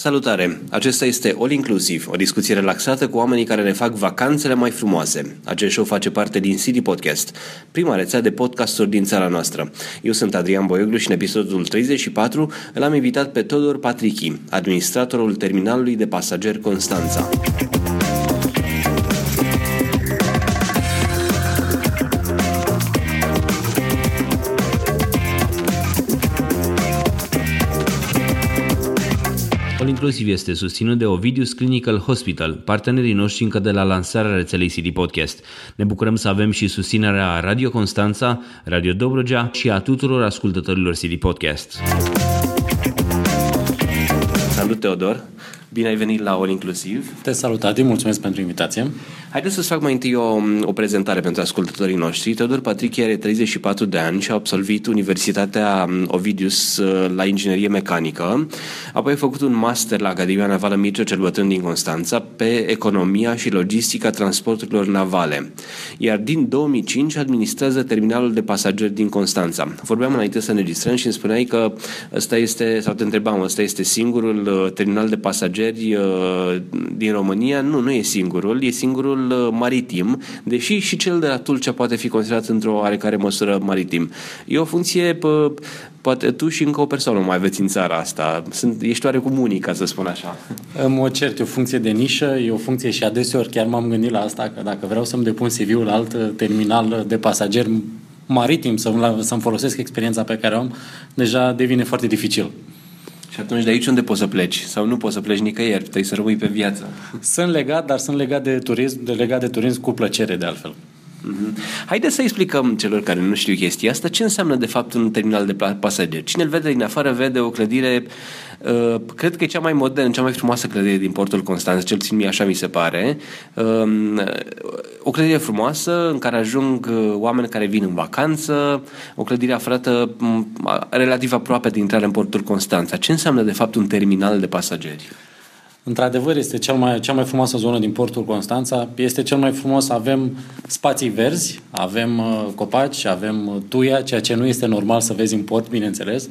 Salutare! Acesta este All Inclusive, o discuție relaxată cu oamenii care ne fac vacanțele mai frumoase. Acest show face parte din City Podcast, prima rețea de podcasturi din țara noastră. Eu sunt Adrian Boioglu și în episodul 34 îl am invitat pe Todor Patrichi, administratorul terminalului de pasageri Constanța. Inclusiv este susținut de Ovidius Clinical Hospital, partenerii noștri încă de la lansarea rețelei CD Podcast. Ne bucurăm să avem și susținerea Radio Constanța, Radio Dobrogea și a tuturor ascultătorilor CD Podcast. Salut, Teodor! Bine ai venit la All Inclusiv. Te salut, Adi, mulțumesc pentru invitație. Haideți să-ți fac mai întâi o, o prezentare pentru ascultătorii noștri. Teodor Patrick are 34 de ani și a absolvit Universitatea Ovidius uh, la inginerie mecanică. Apoi a făcut un master la Academia Navală Mircea cel Bătrân din Constanța pe economia și logistica transporturilor navale. Iar din 2005 administrează terminalul de pasageri din Constanța. Vorbeam înainte să ne registrăm și îmi spuneai că ăsta este, sau te întrebam, ăsta este singurul uh, terminal de pasageri uh, din România. Nu, nu e singurul, e singurul sectorul uh, maritim, deși și cel de la Tulcea poate fi considerat într-o oarecare măsură maritim. E o funcție, pă, poate tu și încă o persoană mai aveți în țara asta. Sunt, ești oarecum unic, ca să spun așa. În mod cert, e o funcție de nișă, e o funcție și adeseori chiar m-am gândit la asta, că dacă vreau să-mi depun CV-ul la alt terminal de pasageri maritim, să, să-mi folosesc experiența pe care o am, deja devine foarte dificil. Și atunci de aici unde poți să pleci? Sau nu poți să pleci nicăieri, trebuie să rămâi pe viață. Sunt legat, dar sunt legat de turism, de legat de turism cu plăcere de altfel. Mm-hmm. Haideți să explicăm celor care nu știu chestia asta ce înseamnă de fapt un terminal de pasageri. Cine îl vede din afară vede o clădire Uh, cred că e cea mai modernă, cea mai frumoasă clădire din portul Constanța, cel puțin mie așa mi se pare. Uh, o clădire frumoasă în care ajung uh, oameni care vin în vacanță, o clădire aflată um, relativ aproape de intrare în portul Constanța. Ce înseamnă de fapt un terminal de pasageri? Într-adevăr, este cel mai, cea mai frumoasă zonă din portul Constanța. Este cel mai frumos, avem spații verzi, avem uh, copaci, avem tuia, ceea ce nu este normal să vezi în port, bineînțeles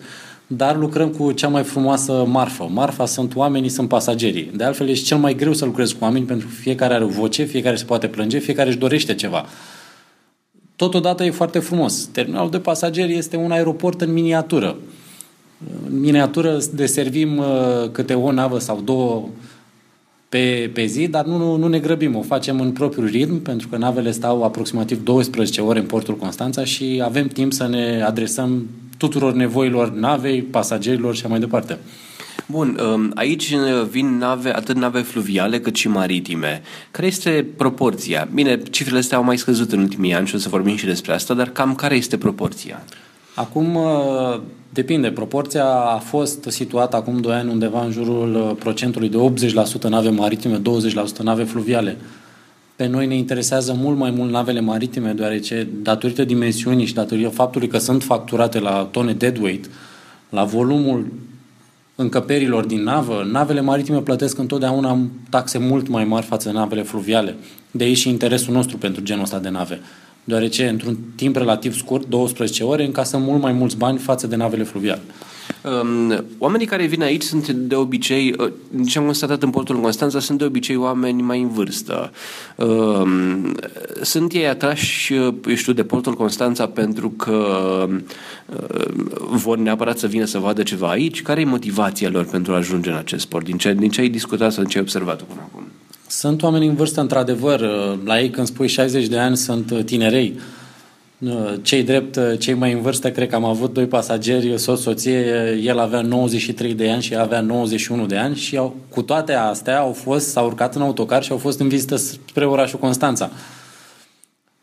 dar lucrăm cu cea mai frumoasă marfă. Marfa sunt oamenii, sunt pasagerii. De altfel, este cel mai greu să lucrezi cu oameni pentru că fiecare are o voce, fiecare se poate plânge, fiecare își dorește ceva. Totodată e foarte frumos. Terminalul de pasageri este un aeroport în miniatură. În miniatură deservim uh, câte o navă sau două pe, pe zi, dar nu, nu ne grăbim, o facem în propriul ritm, pentru că navele stau aproximativ 12 ore în portul Constanța și avem timp să ne adresăm tuturor nevoilor navei, pasagerilor și mai departe. Bun, um, aici vin nave, atât nave fluviale cât și maritime. Care este proporția? Bine, cifrele astea au mai scăzut în ultimii ani și o să vorbim și despre asta, dar cam care este proporția? Acum uh, depinde. Proporția a fost situată acum 2 ani undeva în jurul uh, procentului de 80% nave maritime, 20% nave fluviale. Pe noi ne interesează mult mai mult navele maritime, deoarece, datorită dimensiunii și datorită faptului că sunt facturate la tone deadweight, la volumul încăperilor din navă, navele maritime plătesc întotdeauna taxe mult mai mari față de navele fluviale. De aici și interesul nostru pentru genul ăsta de nave. Deoarece, într-un timp relativ scurt, 12 ore, încasăm mult mai mulți bani față de navele fluviale. Um, oamenii care vin aici sunt de obicei, uh, ce am constatat în portul Constanța, sunt de obicei oameni mai în vârstă. Um, sunt ei atrași, uh, eu știu, de portul Constanța pentru că uh, vor neapărat să vină să vadă ceva aici. Care e motivația lor pentru a ajunge în acest sport? Din ce, din ce ai discutat sau din ce ai observat până acum? Sunt oameni în vârstă, într-adăvăr. La ei, când spui 60 de ani, sunt tinerei. Cei drept, cei mai în vârstă, cred că am avut doi pasageri, soț, soție, el avea 93 de ani și ea avea 91 de ani și au, cu toate astea au fost, s-au urcat în autocar și au fost în vizită spre orașul Constanța.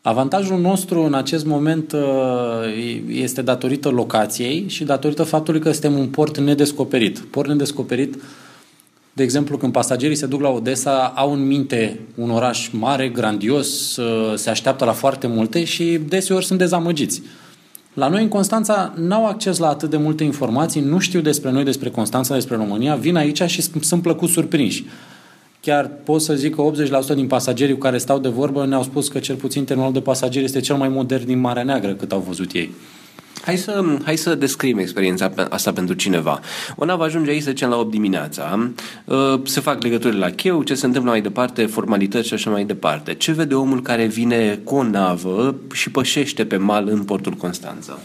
Avantajul nostru în acest moment uh, este datorită locației și datorită faptului că suntem un port nedescoperit. Port nedescoperit de exemplu, când pasagerii se duc la Odessa, au în minte un oraș mare, grandios, se așteaptă la foarte multe și deseori sunt dezamăgiți. La noi în Constanța n-au acces la atât de multe informații, nu știu despre noi, despre Constanța, despre România, vin aici și sunt plăcut surprinși. Chiar pot să zic că 80% din pasagerii cu care stau de vorbă ne-au spus că cel puțin terminalul de pasageri este cel mai modern din Marea Neagră cât au văzut ei. Hai să, hai să descriem experiența asta pentru cineva. O navă ajunge aici, să zicem, la 8 dimineața, uh, se fac legăturile la cheu, ce se întâmplă mai departe, formalități și așa mai departe. Ce vede omul care vine cu o navă și pășește pe mal în portul Constanța?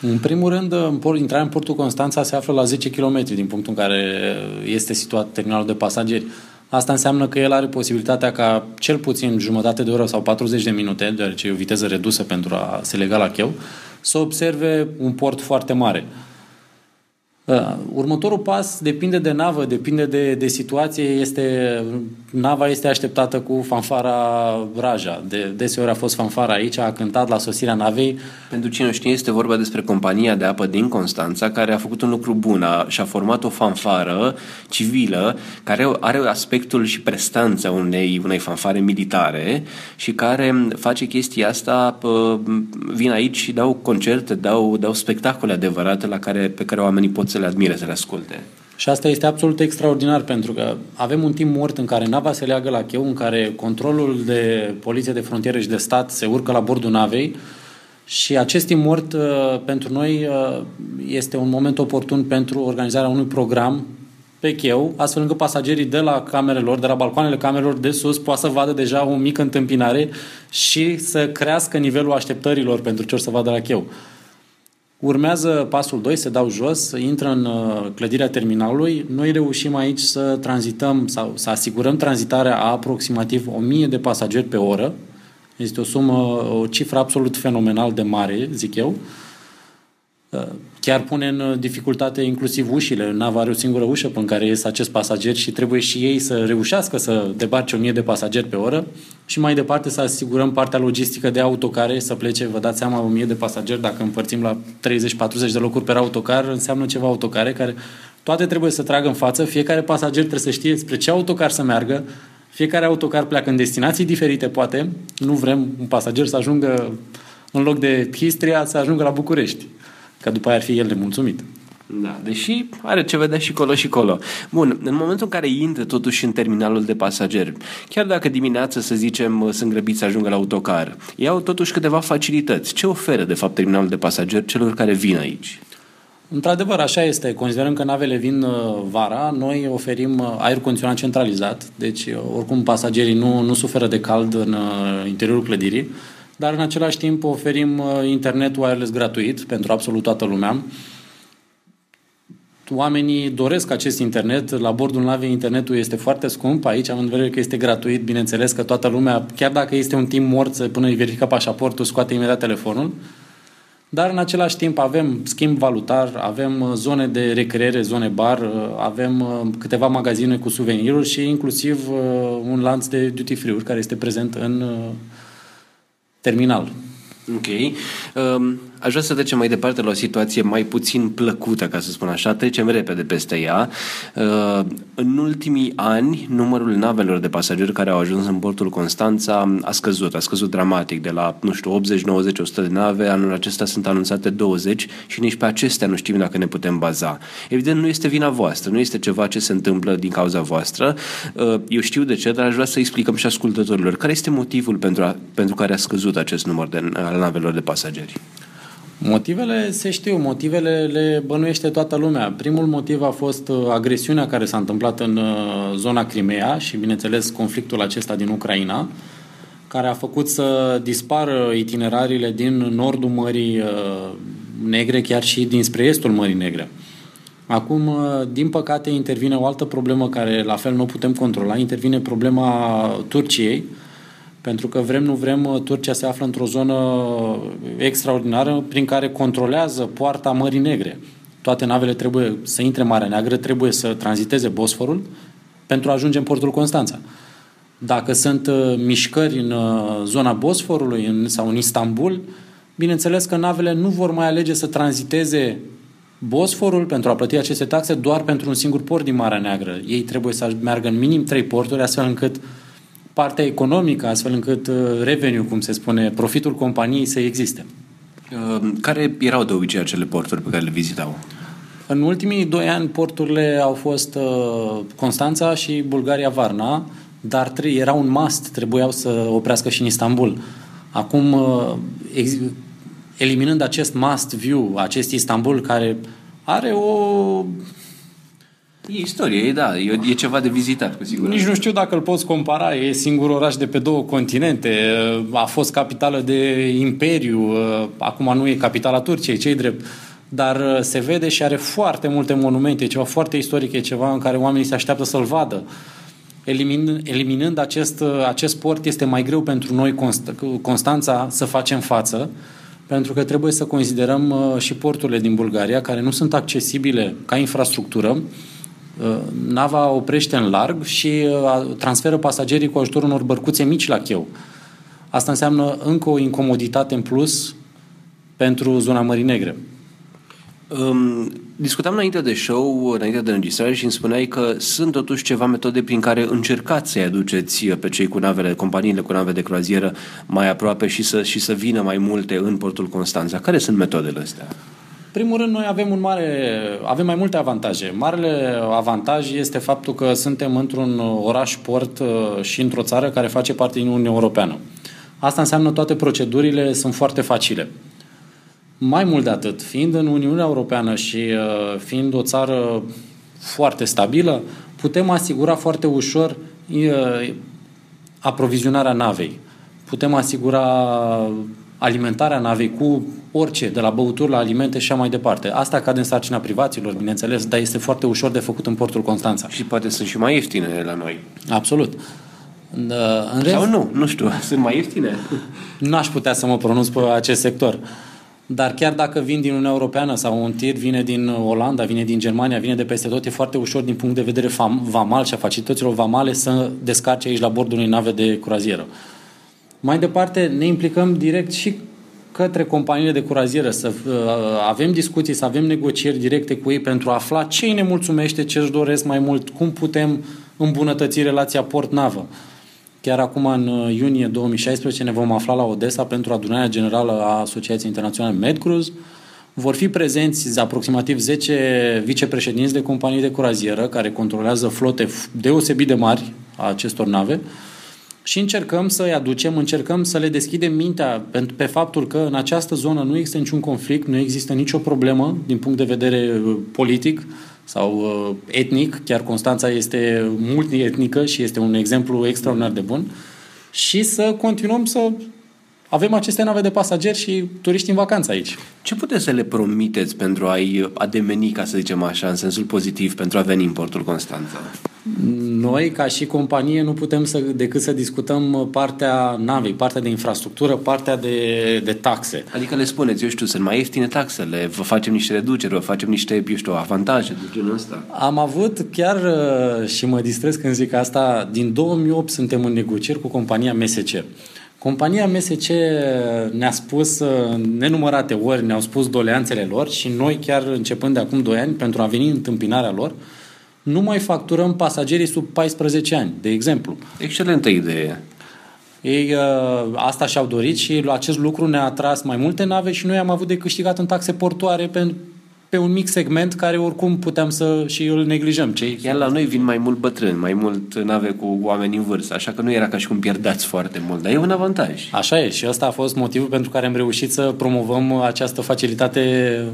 În primul rând, intrarea în portul Constanța se află la 10 km din punctul în care este situat terminalul de pasageri. Asta înseamnă că el are posibilitatea ca cel puțin jumătate de oră sau 40 de minute, deoarece e o viteză redusă pentru a se lega la cheu, să observe un port foarte mare. Uh, următorul pas depinde de navă, depinde de, de situație. Este, nava este așteptată cu fanfara Raja. De, deseori a fost fanfara aici, a cântat la sosirea navei. Pentru cine știe, este vorba despre compania de apă din Constanța care a făcut un lucru bun a, și a format o fanfară civilă care are aspectul și prestanța unei, unei fanfare militare și care face chestia asta, vin aici și dau concerte, dau, dau spectacole adevărate la care, pe care oamenii pot să le admire, să le asculte. Și asta este absolut extraordinar, pentru că avem un timp mort în care nava se leagă la cheu, în care controlul de poliție de frontieră și de stat se urcă la bordul navei și acest timp mort uh, pentru noi uh, este un moment oportun pentru organizarea unui program pe cheu, astfel încât pasagerii de la camerelor, de la balcoanele camerelor de sus, poată să vadă deja o mică întâmpinare și să crească nivelul așteptărilor pentru ce o să vadă la cheu. Urmează pasul 2, se dau jos, intră în uh, clădirea terminalului. Noi reușim aici să tranzităm sau să asigurăm tranzitarea a aproximativ 1000 de pasageri pe oră. Este o sumă, o cifră absolut fenomenal de mare, zic eu. Uh, chiar pune în dificultate inclusiv ușile. Nava are o singură ușă pe care ies acest pasager și trebuie și ei să reușească să debarce 1000 de pasageri pe oră. Și mai departe să asigurăm partea logistică de autocare să plece, vă dați seama, 1000 de pasageri, dacă împărțim la 30-40 de locuri pe autocar, înseamnă ceva autocare care toate trebuie să tragă în față, fiecare pasager trebuie să știe spre ce autocar să meargă, fiecare autocar pleacă în destinații diferite, poate. Nu vrem un pasager să ajungă în loc de Histria să ajungă la București că după aia ar fi el de mulțumit. Da, deși are ce vedea și colo și colo. Bun, în momentul în care intră totuși în terminalul de pasageri, chiar dacă dimineața, să zicem, sunt grăbiți să ajungă la autocar, iau totuși câteva facilități. Ce oferă, de fapt, terminalul de pasageri celor care vin aici? Într-adevăr, așa este. Considerăm că navele vin uh, vara, noi oferim uh, aer condiționat centralizat, deci uh, oricum pasagerii nu, nu suferă de cald în interiorul clădirii dar în același timp oferim uh, internet wireless gratuit pentru absolut toată lumea. Oamenii doresc acest internet. La bordul navei internetul este foarte scump. Aici am în vedere că este gratuit. Bineînțeles că toată lumea, chiar dacă este un timp mort până îi verifică pașaportul, scoate imediat telefonul. Dar în același timp avem schimb valutar, avem uh, zone de recreere, zone bar, uh, avem câteva magazine cu suveniruri și inclusiv un lanț de duty free-uri care este prezent în terminal. Ok. Um, aș vrea să trecem mai departe la o situație mai puțin plăcută, ca să spun așa. Trecem repede peste ea. Uh, în ultimii ani, numărul navelor de pasageri care au ajuns în portul Constanța a scăzut. A scăzut dramatic de la, nu știu, 80, 90, 100 de nave. Anul acesta sunt anunțate 20 și nici pe acestea nu știm dacă ne putem baza. Evident, nu este vina voastră, nu este ceva ce se întâmplă din cauza voastră. Uh, eu știu de ce, dar aș vrea să explicăm și ascultătorilor. Care este motivul pentru, a, pentru care a scăzut acest număr de, al navelor de pasageri? Motivele se știu, motivele le bănuiește toată lumea. Primul motiv a fost uh, agresiunea care s-a întâmplat în uh, zona Crimea și, bineînțeles, conflictul acesta din Ucraina, care a făcut să dispară itinerariile din nordul Mării uh, Negre, chiar și dinspre estul Mării Negre. Acum, din păcate, intervine o altă problemă care la fel nu o putem controla, intervine problema Turciei, pentru că vrem, nu vrem, Turcia se află într-o zonă extraordinară prin care controlează poarta Mării Negre. Toate navele trebuie să intre în Marea Neagră, trebuie să tranziteze Bosforul pentru a ajunge în portul Constanța. Dacă sunt uh, mișcări în uh, zona Bosforului în, sau în Istanbul, bineînțeles că navele nu vor mai alege să tranziteze Bosforul pentru a plăti aceste taxe doar pentru un singur port din Marea Neagră. Ei trebuie să meargă în minim trei porturi, astfel încât uh, partea economică, astfel încât uh, revenue, cum se spune, profitul companiei să existe. Uh, care erau de obicei acele porturi pe care le vizitau? În ultimii doi ani porturile au fost uh, Constanța și Bulgaria Varna, dar era un must, trebuiau să oprească și în Istanbul. Acum eliminând acest must view, acest Istanbul care are o E istorie, e, da, e, e ceva de vizitat, cu siguranță. Nici nu știu dacă îl poți compara, e singurul oraș de pe două continente, a fost capitală de imperiu, acum nu e capitala Turciei, cei drept, dar se vede și are foarte multe monumente, e ceva foarte istoric, e ceva în care oamenii se așteaptă să-l vadă. Elimin, eliminând acest, acest port, este mai greu pentru noi, Constanța, să facem față, pentru că trebuie să considerăm și porturile din Bulgaria, care nu sunt accesibile ca infrastructură, Uh, nava oprește în larg și uh, transferă pasagerii cu ajutorul unor bărcuțe mici la cheu. Asta înseamnă încă o incomoditate în plus pentru zona Mării Negre. Um, discutam înainte de show, înainte de înregistrare și îmi spuneai că sunt totuși ceva metode prin care încercați să-i aduceți pe cei cu navele, companiile cu nave de croazieră mai aproape și să, și să vină mai multe în portul Constanța. Care sunt metodele astea? Primul rând, noi avem un mare, avem mai multe avantaje. Marele avantaj este faptul că suntem într-un oraș-port uh, și într-o țară care face parte din Uniunea Europeană. Asta înseamnă toate procedurile sunt foarte facile. Mai mult de atât, fiind în Uniunea Europeană și uh, fiind o țară foarte stabilă, putem asigura foarte ușor uh, aprovizionarea navei. Putem asigura alimentarea navei cu orice, de la băuturi la alimente și așa mai departe. Asta cade în sarcina privaților, bineînțeles, dar este foarte ușor de făcut în portul Constanța. Și poate sunt și mai ieftine la noi. Absolut. În rest, Sau nu, nu știu, sunt mai ieftine. N-aș putea să mă pronunț pe acest sector. Dar chiar dacă vin din Uniunea Europeană sau un tir vine din Olanda, vine din Germania, vine de peste tot, e foarte ușor din punct de vedere vamal și a facilităților vamale să descarce aici la bordul unei nave de croazieră. Mai departe, ne implicăm direct și către companiile de curazieră, să uh, avem discuții, să avem negocieri directe cu ei pentru a afla ce îi ne mulțumește, ce își doresc mai mult, cum putem îmbunătăți relația port-navă. Chiar acum, în uh, iunie 2016, ne vom afla la Odessa pentru adunarea generală a Asociației Internaționale MedCruise. Vor fi prezenți aproximativ 10 vicepreședinți de companii de curazieră care controlează flote deosebit de mari a acestor nave și încercăm să-i aducem, încercăm să le deschidem mintea pe faptul că în această zonă nu există niciun conflict, nu există nicio problemă din punct de vedere uh, politic sau uh, etnic, chiar Constanța este multietnică și este un exemplu extraordinar de bun, și să continuăm să avem aceste nave de pasageri și turiști în vacanță aici. Ce puteți să le promiteți pentru a-i ademeni, ca să zicem așa, în sensul pozitiv, pentru a veni în portul Constanța? Noi, ca și companie, nu putem să, decât să discutăm partea navei, partea de infrastructură, partea de, de taxe. Adică le spuneți, eu știu, sunt mai ieftine taxele, vă facem niște reduceri, vă facem niște, eu știu, avantaje de genul ăsta. Am avut chiar, uh, și mă distrez când zic asta, din 2008 suntem în negocieri cu compania MSC. Compania MSC ne-a spus uh, nenumărate ori, ne-au spus doleanțele lor și noi chiar începând de acum 2 ani, pentru a veni în întâmpinarea lor, nu mai facturăm pasagerii sub 14 ani, de exemplu. Excelentă idee. Ei uh, asta și-au dorit și acest lucru ne-a atras mai multe nave și noi am avut de câștigat în taxe portoare pe, pe un mic segment care oricum puteam să și îl neglijăm. Cei... Chiar la noi vin mai mult bătrâni, mai mult nave cu oameni în vârstă, așa că nu era ca și cum pierdați foarte mult, dar e un avantaj. Așa e și ăsta a fost motivul pentru care am reușit să promovăm această facilitate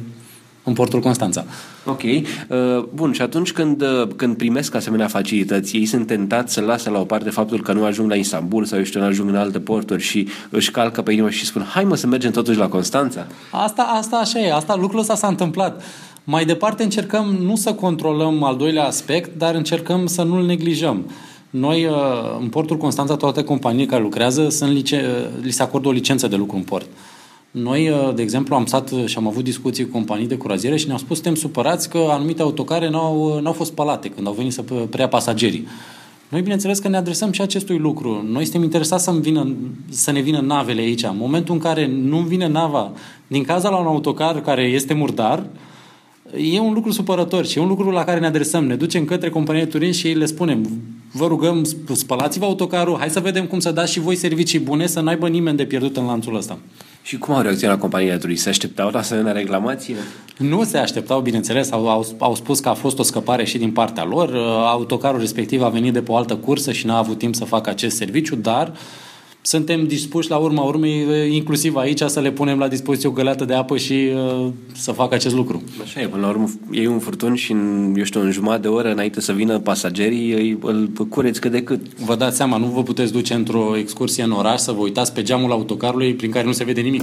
în portul Constanța. Ok. Uh, bun, și atunci când, uh, când primesc asemenea facilități, ei sunt tentați să lasă la o parte faptul că nu ajung la Istanbul sau, eu știu, nu ajung în alte porturi și își calcă pe inimă și spun, hai mă să mergem totuși la Constanța? Asta, asta așa e, asta, lucrul ăsta s-a întâmplat. Mai departe încercăm nu să controlăm al doilea aspect, dar încercăm să nu-l neglijăm. Noi, uh, în portul Constanța, toate companiile care lucrează, sunt lice- li se acordă o licență de lucru în port. Noi, uh, de exemplu, am stat și am avut discuții cu companii de curaziere și ne-au spus suntem supărați că anumite autocare n-au, uh, n-au fost spălate când au venit să preia pasagerii. Noi, bineînțeles, că ne adresăm și acestui lucru. Noi suntem interesați să, vină, să ne vină navele aici. În momentul în care nu vine nava din cauza la un autocar care este murdar, e un lucru supărător și e un lucru la care ne adresăm. Ne ducem către compania de turism și le spunem vă rugăm, spălați-vă autocarul, hai să vedem cum să dați și voi servicii bune, să n-aibă nimeni de pierdut în lanțul ăsta. Și cum au reacționat companiile de turism? Se așteptau la asemenea reclamație? Nu se așteptau, bineînțeles. Au, au, au spus că a fost o scăpare și din partea lor. Autocarul respectiv a venit de pe o altă cursă și n-a avut timp să facă acest serviciu, dar suntem dispuși la urma urmei, inclusiv aici, să le punem la dispoziție o găleată de apă și uh, să facă acest lucru. Așa e, până la urmă iei un furtun și în, eu știu, în jumătate de oră înainte să vină pasagerii, îi, îl cureți cât de cât. Vă dați seama, nu vă puteți duce într-o excursie în oraș să vă uitați pe geamul autocarului prin care nu se vede nimic.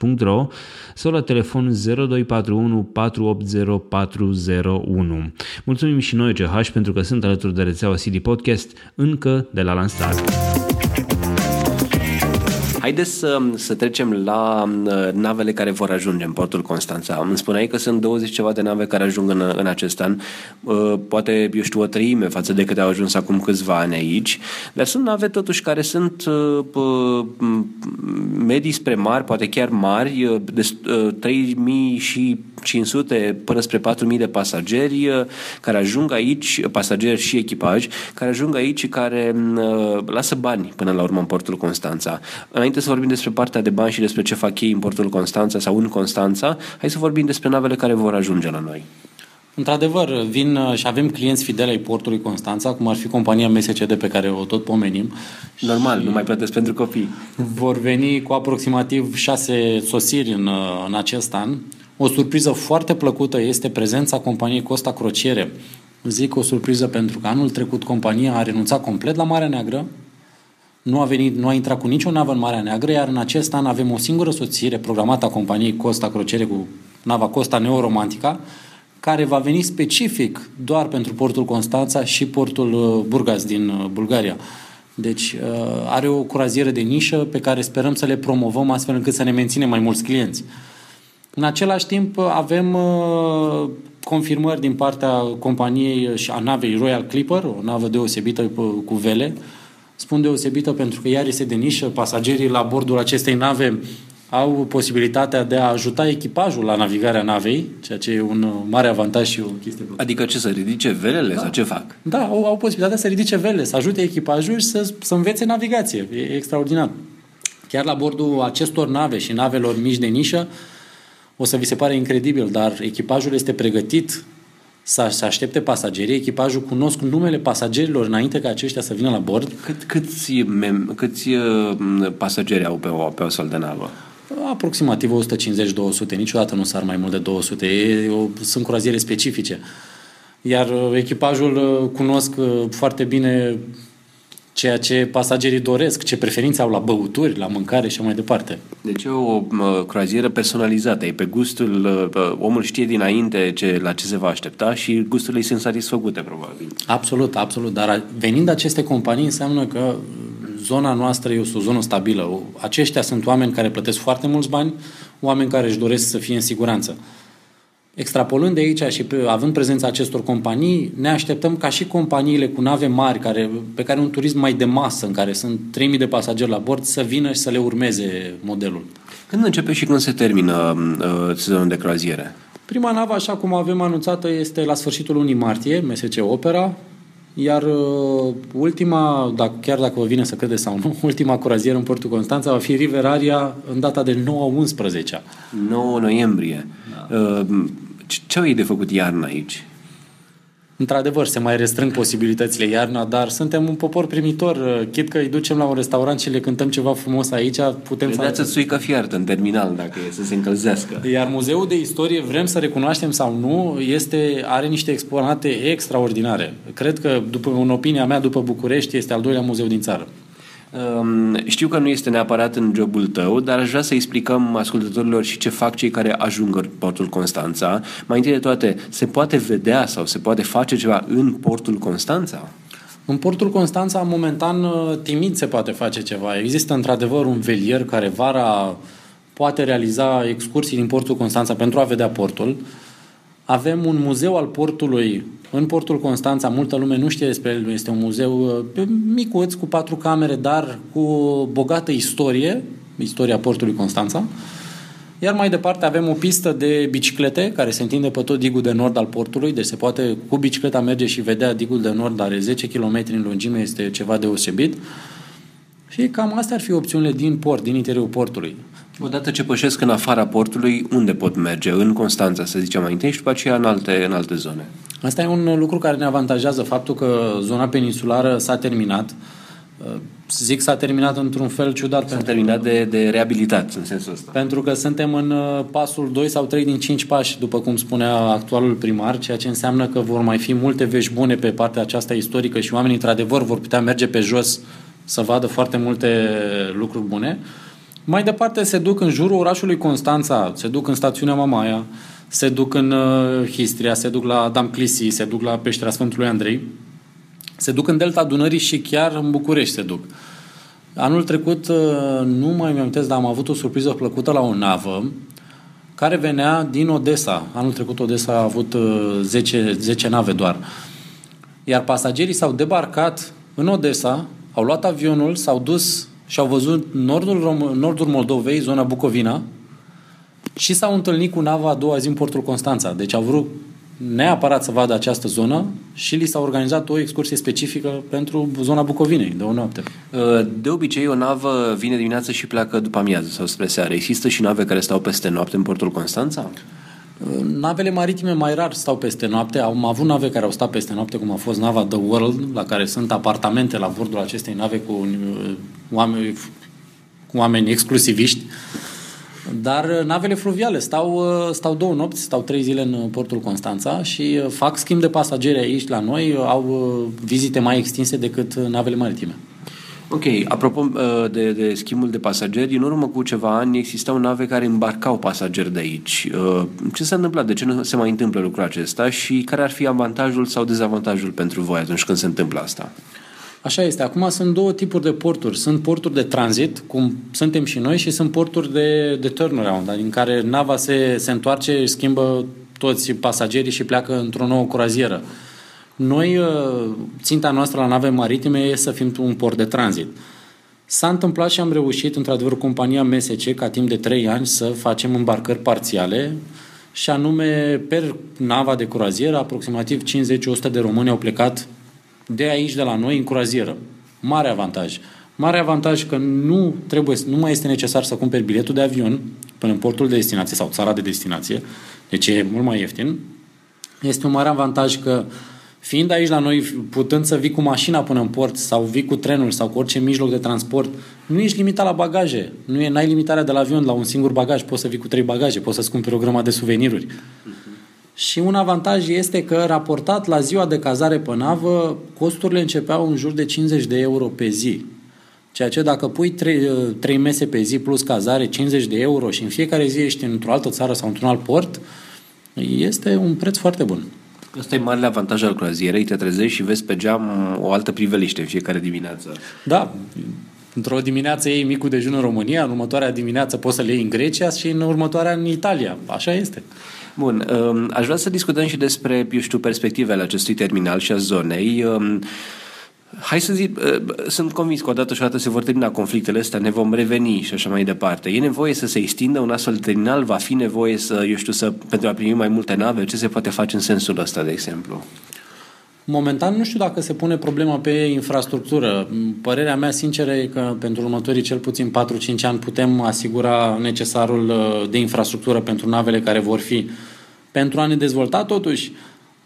www.ch.ro sau la telefon 0241 480 401. Mulțumim și noi CH pentru că sunt alături de rețeaua CD Podcast încă de la lansare. Haideți să, să trecem la uh, navele care vor ajunge în portul Constanța. Îmi spuneai că sunt 20 ceva de nave care ajung în, în acest an. Uh, poate, eu știu, o treime față de câte au ajuns acum câțiva ani aici. Dar sunt nave totuși care sunt uh, medii spre mari, poate chiar mari, de 3000 și 500 până spre 4.000 de pasageri uh, care ajung aici, pasageri și echipaj, care ajung aici și care uh, lasă bani până la urmă în portul Constanța. Înainte să vorbim despre partea de bani și despre ce fac ei în portul Constanța sau în Constanța, hai să vorbim despre navele care vor ajunge la noi. Într-adevăr, vin uh, și avem clienți fideli ai portului Constanța, cum ar fi compania MSCD pe care o tot pomenim. Normal, nu mai plătesc pentru copii. Vor veni cu aproximativ șase sosiri în, în acest an. O surpriză foarte plăcută este prezența companiei Costa Crociere. Zic o surpriză pentru că anul trecut compania a renunțat complet la Marea Neagră, nu a, venit, nu a intrat cu nicio navă în Marea Neagră, iar în acest an avem o singură soțire programată a companiei Costa Crociere cu nava Costa Neoromantica, care va veni specific doar pentru portul Constanța și portul uh, Burgas din uh, Bulgaria. Deci uh, are o curazieră de nișă pe care sperăm să le promovăm astfel încât să ne menținem mai mulți clienți. În același timp avem uh, confirmări din partea companiei și a navei Royal Clipper, o navă deosebită cu vele. Spun deosebită pentru că iar este de nișă, pasagerii la bordul acestei nave au posibilitatea de a ajuta echipajul la navigarea navei, ceea ce e un mare avantaj și o chestie. Adică ce, să ridice velele da. sau ce fac? Da, au, au posibilitatea să ridice velele, să ajute echipajul și să, să învețe navigație. E extraordinar. Chiar la bordul acestor nave și navelor mici de nișă, o să vi se pare incredibil, dar echipajul este pregătit să aștepte pasagerii. Echipajul cunosc numele pasagerilor înainte ca aceștia să vină la bord. Cât, câți, mem, câți uh, pasageri au pe o, pe o sol de navă? Aproximativ 150-200. Niciodată nu s-ar mai mult de 200. E, o, sunt croaziere specifice. Iar uh, echipajul uh, cunosc foarte bine ceea ce pasagerii doresc, ce preferințe au la băuturi, la mâncare și mai departe. Deci e o croazieră personalizată, e pe gustul, omul știe dinainte ce, la ce se va aștepta și gusturile sunt satisfăcute, probabil. Absolut, absolut, dar venind aceste companii înseamnă că zona noastră e o zonă stabilă. Aceștia sunt oameni care plătesc foarte mulți bani, oameni care își doresc să fie în siguranță. Extrapolând de aici și pe, având prezența acestor companii, ne așteptăm ca și companiile cu nave mari, care, pe care un turism mai de masă, în care sunt 3000 de pasageri la bord, să vină și să le urmeze modelul. Când începe și când se termină uh, sezonul de croaziere? Prima navă, așa cum avem anunțată, este la sfârșitul lunii martie, MSC Opera, iar uh, ultima, dacă, chiar dacă vă vine să credeți sau nu, ultima curazieră în Portul Constanța va fi Riveraria în data de 9-11. 9 noiembrie. Da. Uh, ce au ei de făcut iarna aici? Într-adevăr, se mai restrâng posibilitățile iarna, dar suntem un popor primitor. Chit că îi ducem la un restaurant și le cântăm ceva frumos aici, putem să... Dați suică fiartă în terminal, dacă e să se încălzească. Iar Muzeul de Istorie, vrem să recunoaștem sau nu, este, are niște exponate extraordinare. Cred că, după, în opinia mea, după București, este al doilea muzeu din țară. Um, știu că nu este neapărat în jobul tău, dar aș vrea să explicăm ascultătorilor și ce fac cei care ajung în portul Constanța. Mai întâi de toate, se poate vedea sau se poate face ceva în portul Constanța? În portul Constanța, momentan, uh, timid se poate face ceva. Există într-adevăr un velier care vara poate realiza excursii din portul Constanța pentru a vedea portul. Avem un muzeu al portului în portul Constanța. Multă lume nu știe despre el. Este un muzeu uh, micuț, cu patru camere, dar cu bogată istorie, istoria portului Constanța. Iar mai departe avem o pistă de biciclete care se întinde pe tot digul de nord al portului, deci se poate cu bicicleta merge și vedea digul de nord, are 10 km în lungime, este ceva deosebit. Și cam astea ar fi opțiunile din port, din interiorul portului. Odată ce pășesc în afara portului, unde pot merge? În Constanța, să zicem mai întâi, și după aceea în alte, în alte zone. Asta e un lucru care ne avantajează, faptul că zona peninsulară s-a terminat. Zic s-a terminat într-un fel ciudat. S-a terminat de, de reabilitat, în sensul ăsta. Pentru că suntem în uh, pasul 2 sau 3 din 5 pași, după cum spunea actualul primar, ceea ce înseamnă că vor mai fi multe vești bune pe partea aceasta istorică și oamenii, într-adevăr, vor putea merge pe jos să vadă foarte multe lucruri bune. Mai departe se duc în jurul orașului Constanța, se duc în stațiunea Mamaia, se duc în uh, Histria, se duc la Damclisi, se duc la peștera Sfântului Andrei, se duc în Delta Dunării și chiar în București se duc. Anul trecut, uh, nu mai mi-am dar am avut o surpriză plăcută la o navă care venea din Odessa. Anul trecut Odessa a avut 10, uh, 10 nave doar. Iar pasagerii s-au debarcat în Odessa, au luat avionul, s-au dus și au văzut nordul, Rom- nordul Moldovei, zona Bucovina, și s-au întâlnit cu nava a doua zi în portul Constanța. Deci au vrut neapărat să vadă această zonă și li s-a organizat o excursie specifică pentru zona Bucovinei de o noapte. Uh, de obicei, o navă vine dimineața și pleacă după amiază sau spre seară. Există și nave care stau peste noapte în portul Constanța? Uh, navele maritime mai rar stau peste noapte. Am avut nave care au stat peste noapte, cum a fost nava The World, la care sunt apartamente la bordul acestei nave cu uh, oameni, cu oameni exclusiviști. Dar uh, navele fluviale stau, uh, stau două nopți, stau trei zile în uh, portul Constanța și fac schimb de pasageri aici la noi, au vizite mai extinse decât navele maritime. Ok, apropo de, de schimbul de pasageri, în urmă cu ceva ani existau nave care îmbarcau pasageri de aici. Ce s-a întâmplat? De ce nu se mai întâmplă lucrul acesta și care ar fi avantajul sau dezavantajul pentru voi atunci când se întâmplă asta? Așa este. Acum sunt două tipuri de porturi. Sunt porturi de tranzit, cum suntem și noi, și sunt porturi de, de turnaround, în care nava se, se întoarce, schimbă toți pasagerii și pleacă într-o nouă curazieră. Noi, uh, ținta noastră la nave maritime e să fim un port de tranzit. S-a întâmplat și am reușit, într-adevăr, compania MSC, ca timp de 3 ani, să facem îmbarcări parțiale și anume, per nava de curazieră, aproximativ 50-100 de români au plecat de aici, de la noi, în curazieră. Mare avantaj. Mare avantaj că nu, trebuie, nu mai este necesar să cumperi biletul de avion până în portul de destinație sau țara de destinație, deci e mult mai ieftin. Este un mare avantaj că fiind aici la noi, putând să vii cu mașina până în port sau vii cu trenul sau cu orice mijloc de transport, nu ești limitat la bagaje. Nu e, n-ai limitarea de la avion la un singur bagaj. Poți să vii cu trei bagaje, poți să-ți cumperi o grămadă de suveniruri. Și un avantaj este că, raportat la ziua de cazare pe navă, costurile începeau în jur de 50 de euro pe zi. Ceea ce dacă pui 3, 3 mese pe zi plus cazare, 50 de euro și în fiecare zi ești într-o altă țară sau într-un alt port, este un preț foarte bun. Asta e marele avantaj al croazierei, te trezești și vezi pe geam o altă priveliște în fiecare dimineață. Da, într-o dimineață iei micul dejun în România, în următoarea dimineață poți să le iei în Grecia și în următoarea în Italia. Așa este. Bun, um, aș vrea să discutăm și despre, eu știu, perspectivele acestui terminal și a zonei. Um, Hai să zic, uh, sunt convins că odată și odată se vor termina conflictele astea, ne vom reveni și așa mai departe. E nevoie să se extindă un astfel de terminal? Va fi nevoie să, eu știu, să, pentru a primi mai multe nave? Ce se poate face în sensul ăsta, de exemplu? Momentan nu știu dacă se pune problema pe infrastructură. Părerea mea sinceră e că pentru următorii cel puțin 4-5 ani putem asigura necesarul uh, de infrastructură pentru navele care vor fi. Pentru a ne dezvolta totuși,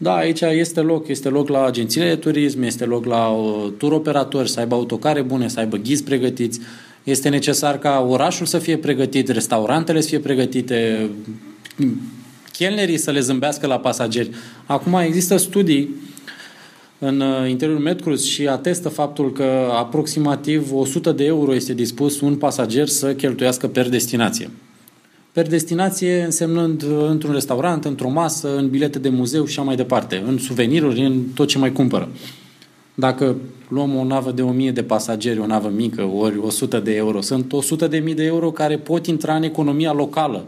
da, aici este loc. Este loc la agențiile de turism, este loc la uh, tur operatori să aibă autocare bune, să aibă ghizi pregătiți. Este necesar ca orașul să fie pregătit, restaurantele să fie pregătite, chelnerii să le zâmbească la pasageri. Acum există studii în uh, interiorul Medcruz și atestă faptul că aproximativ 100 de euro este dispus un pasager să cheltuiască per destinație. Per destinație însemnând uh, într-un restaurant, într-o masă, în bilete de muzeu și așa mai departe, în suveniruri, în tot ce mai cumpără. Dacă luăm o navă de 1000 de pasageri, o navă mică, ori 100 de euro, sunt 100 de mii de euro care pot intra în economia locală.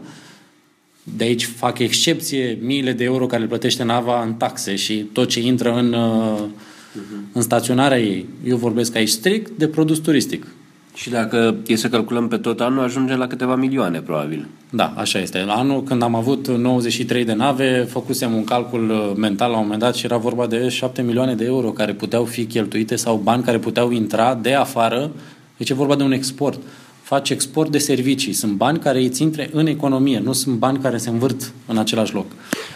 De aici fac excepție miile de euro care le plătește nava în taxe și tot ce intră în, uh-huh. în staționarea ei. Eu vorbesc aici strict de produs turistic. Și dacă e să calculăm pe tot anul, ajungem la câteva milioane, probabil. Da, așa este. La anul, când am avut 93 de nave, făcusem un calcul uh, mental la un moment dat și era vorba de 7 milioane de euro care puteau fi cheltuite sau bani care puteau intra de afară. Deci e vorba de un export faci export de servicii. Sunt bani care îți intre în economie, nu sunt bani care se învârt în același loc.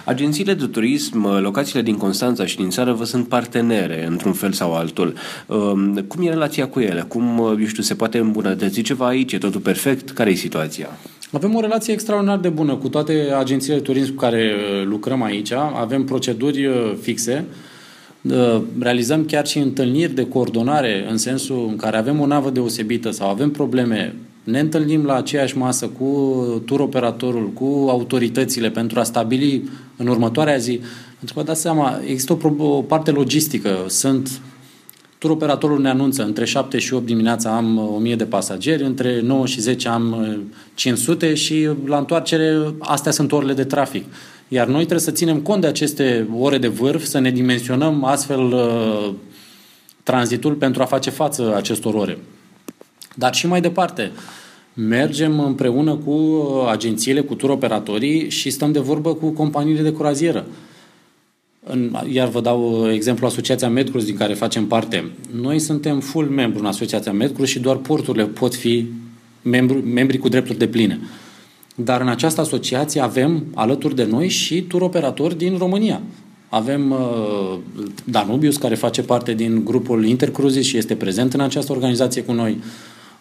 Agențiile de turism, locațiile din Constanța și din țară vă sunt partenere într-un fel sau altul. Um, cum e relația cu ele? Cum, eu știu, se poate îmbunătăți ceva aici? E totul perfect? Care e situația? Avem o relație extraordinar de bună cu toate agențiile de turism cu care uh, lucrăm aici. Avem proceduri uh, fixe uh, realizăm chiar și întâlniri de coordonare în sensul în care avem o navă deosebită sau avem probleme ne întâlnim la aceeași masă cu tur operatorul, cu autoritățile pentru a stabili în următoarea zi. Pentru că dați seama, există o, o parte logistică. Sunt Tur operatorul ne anunță între 7 și 8 dimineața am 1000 de pasageri, între 9 și 10 am 500 și la întoarcere astea sunt orele de trafic. Iar noi trebuie să ținem cont de aceste ore de vârf, să ne dimensionăm astfel uh, tranzitul pentru a face față acestor ore. Dar și mai departe, mergem împreună cu agențiile, cu turoperatorii și stăm de vorbă cu companiile de croazieră. În, iar vă dau exemplu Asociația Medcruz din care facem parte. Noi suntem full membru în Asociația Medcruz și doar porturile pot fi membru, membri cu drepturi de pline. Dar în această asociație avem alături de noi și turoperatori din România. Avem uh, Danubius, care face parte din grupul Intercruises și este prezent în această organizație cu noi.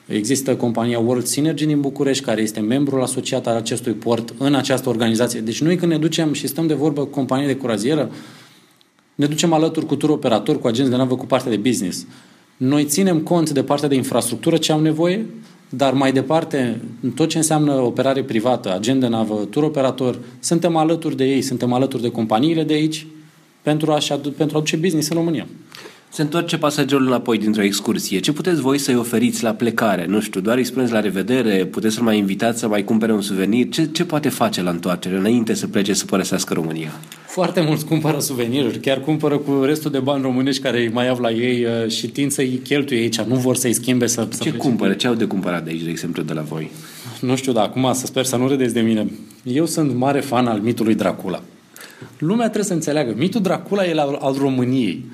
Există compania World Synergy din București, care este membrul asociat al acestui port în această organizație. Deci noi când ne ducem și stăm de vorbă cu companii de curazieră, ne ducem alături cu tur operatori, cu agenți de navă, cu partea de business. Noi ținem cont de partea de infrastructură ce am nevoie, dar mai departe, în tot ce înseamnă operare privată, agent de navă, tur operator, suntem alături de ei, suntem alături de companiile de aici pentru a, pentru a aduce business în România. Se întoarce pasagerul înapoi dintr-o excursie. Ce puteți voi să-i oferiți la plecare? Nu știu, doar îi spuneți la revedere? Puteți să-l mai invitați să mai cumpere un suvenir? Ce, ce poate face la întoarcere înainte să plece să părăsească România? Foarte mulți cumpără suveniruri, chiar cumpără cu restul de bani românești care îi mai au la ei uh, și tind să-i cheltuie aici, nu vor să-i schimbe să, să Ce plece. cumpără? Ce au de cumpărat de aici, de exemplu, de la voi? Nu știu, dar acum să sper să nu râdeți de mine. Eu sunt mare fan al mitului Dracula. Lumea trebuie să înțeleagă, mitul Dracula e al, al României.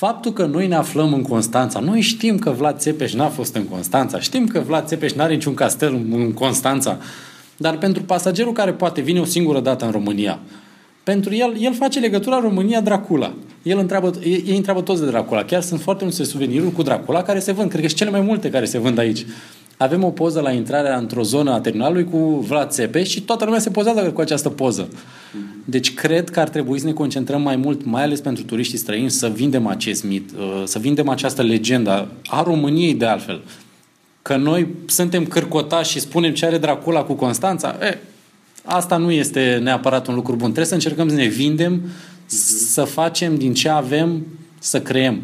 Faptul că noi ne aflăm în Constanța, noi știm că Vlad Țepeș n-a fost în Constanța, știm că Vlad Țepeș n-are niciun castel în Constanța, dar pentru pasagerul care poate vine o singură dată în România, pentru el, el face legătura România-Dracula. El întreabă, ei, ei întreabă toți de Dracula. Chiar sunt foarte multe suveniruri cu Dracula care se vând. Cred că și cele mai multe care se vând aici. Avem o poză la intrarea într-o zonă a terminalului cu Vlad Țepeș și toată lumea se pozează cu această poză. Deci cred că ar trebui să ne concentrăm mai mult, mai ales pentru turiștii străini, să vindem acest mit, uh, să vindem această legendă a României de altfel. Că noi suntem cârcotași și spunem ce are Dracula cu Constanța, e, asta nu este neapărat un lucru bun. Trebuie să încercăm să ne vindem, să facem din ce avem, să creăm.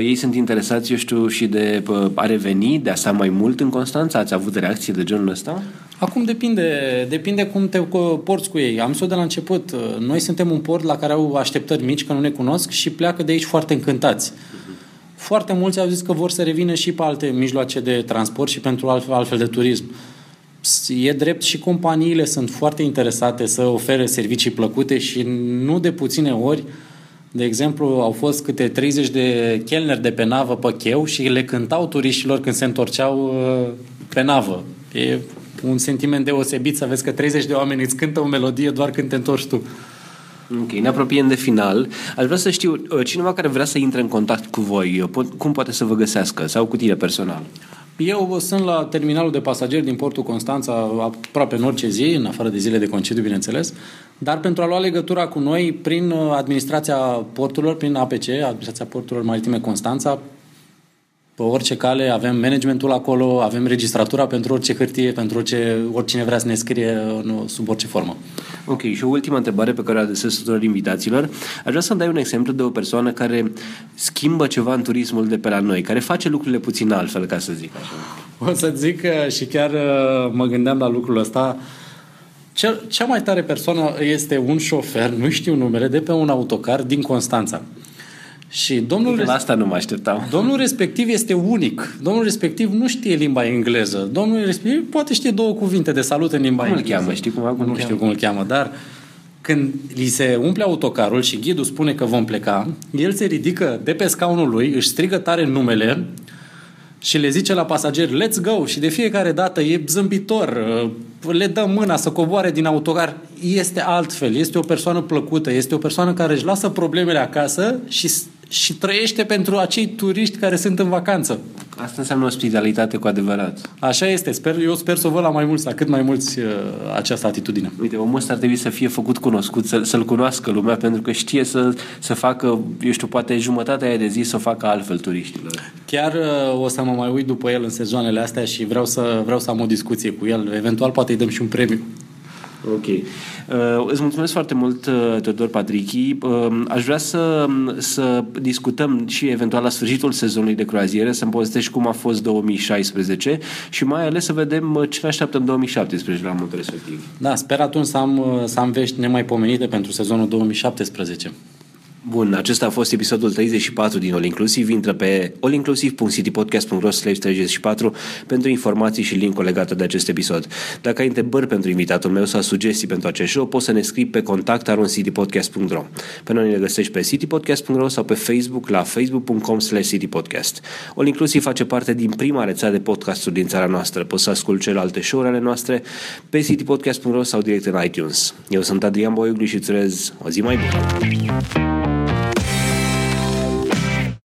Ei sunt interesați, eu știu, și de a reveni, de a sta mai mult în Constanța? Ați avut reacții de genul ăsta? Acum depinde, depinde cum te porți cu ei. Am spus de la început, noi suntem un port la care au așteptări mici, că nu ne cunosc și pleacă de aici foarte încântați. Foarte mulți au zis că vor să revină și pe alte mijloace de transport și pentru altfel, altfel de turism. E drept și companiile sunt foarte interesate să ofere servicii plăcute și nu de puține ori de exemplu, au fost câte 30 de chelneri de pe navă pe cheu și le cântau turiștilor când se întorceau uh, pe navă. E un sentiment deosebit să vezi că 30 de oameni îți cântă o melodie doar când te întorci tu. Ok, ne apropiem de final. Aș vrea să știu, uh, cineva care vrea să intre în contact cu voi, uh, cum poate să vă găsească sau cu tine personal? Eu sunt la terminalul de pasageri din portul Constanța aproape în orice zi, în afară de zile de concediu, bineînțeles, dar pentru a lua legătura cu noi prin uh, administrația porturilor, prin APC, Administrația Porturilor Maritime Constanța, pe orice cale avem managementul acolo, avem registratura pentru orice hârtie, pentru orice, oricine vrea să ne scrie în, sub orice formă. Ok, și o ultimă întrebare pe care o adresez tuturor invitaților. Aș vrea să-mi dai un exemplu de o persoană care schimbă ceva în turismul de pe la noi, care face lucrurile puțin altfel, ca să zic așa. O să zic și chiar uh, mă gândeam la lucrul ăsta. Cea, cea mai tare persoană este un șofer, nu știu numele, de pe un autocar din Constanța. Și domnul la asta nu mă așteptam. Domnul respectiv este unic. Domnul respectiv nu știe limba engleză. Domnul respectiv poate știe două cuvinte de salut în limba cum engleză. Cum îl cheamă? Știi cum, cum Nu știu cum îl cheamă, dar când li se umple autocarul și ghidul spune că vom pleca, el se ridică de pe scaunul lui, își strigă tare numele și le zice la pasageri, let's go! Și de fiecare dată e zâmbitor, le dă mâna să coboare din autocar. Este altfel, este o persoană plăcută, este o persoană care își lasă problemele acasă și și trăiește pentru acei turiști care sunt în vacanță. Asta înseamnă ospitalitate cu adevărat. Așa este. Sper, eu sper să o văd la mai mulți, la cât mai mulți uh, această atitudine. Uite, omul ăsta ar trebui să fie făcut cunoscut, să, să-l cunoască lumea, pentru că știe să, să facă, eu știu, poate jumătatea de zi să o facă altfel turiștilor. Chiar uh, o să mă mai uit după el în sezoanele astea și vreau să, vreau să am o discuție cu el. Eventual poate îi dăm și un premiu. Ok. Uh, îți mulțumesc foarte mult, uh, Teodor Patrichi. Uh, aș vrea să, să discutăm și eventual la sfârșitul sezonului de croaziere, să-mi povestești cum a fost 2016 și mai ales să vedem uh, ce ne așteaptă în 2017 la modul respectiv. Da, sper atunci să am, uh, să am vești nemaipomenite pentru sezonul 2017. Bun, acesta a fost episodul 34 din All Inclusive. Intră pe allinclusive.citypodcast.ro 34 pentru informații și link legate de acest episod. Dacă ai întrebări pentru invitatul meu sau sugestii pentru acest show, poți să ne scrii pe contact.citypodcast.ro Pe noi ne găsești pe citypodcast.ro sau pe Facebook la facebook.com citypodcast. All Inclusive face parte din prima rețea de podcasturi din țara noastră. Poți să asculti celelalte show-uri ale noastre pe citypodcast.ro sau direct în iTunes. Eu sunt Adrian Boiuglu și îți urez o zi mai bună!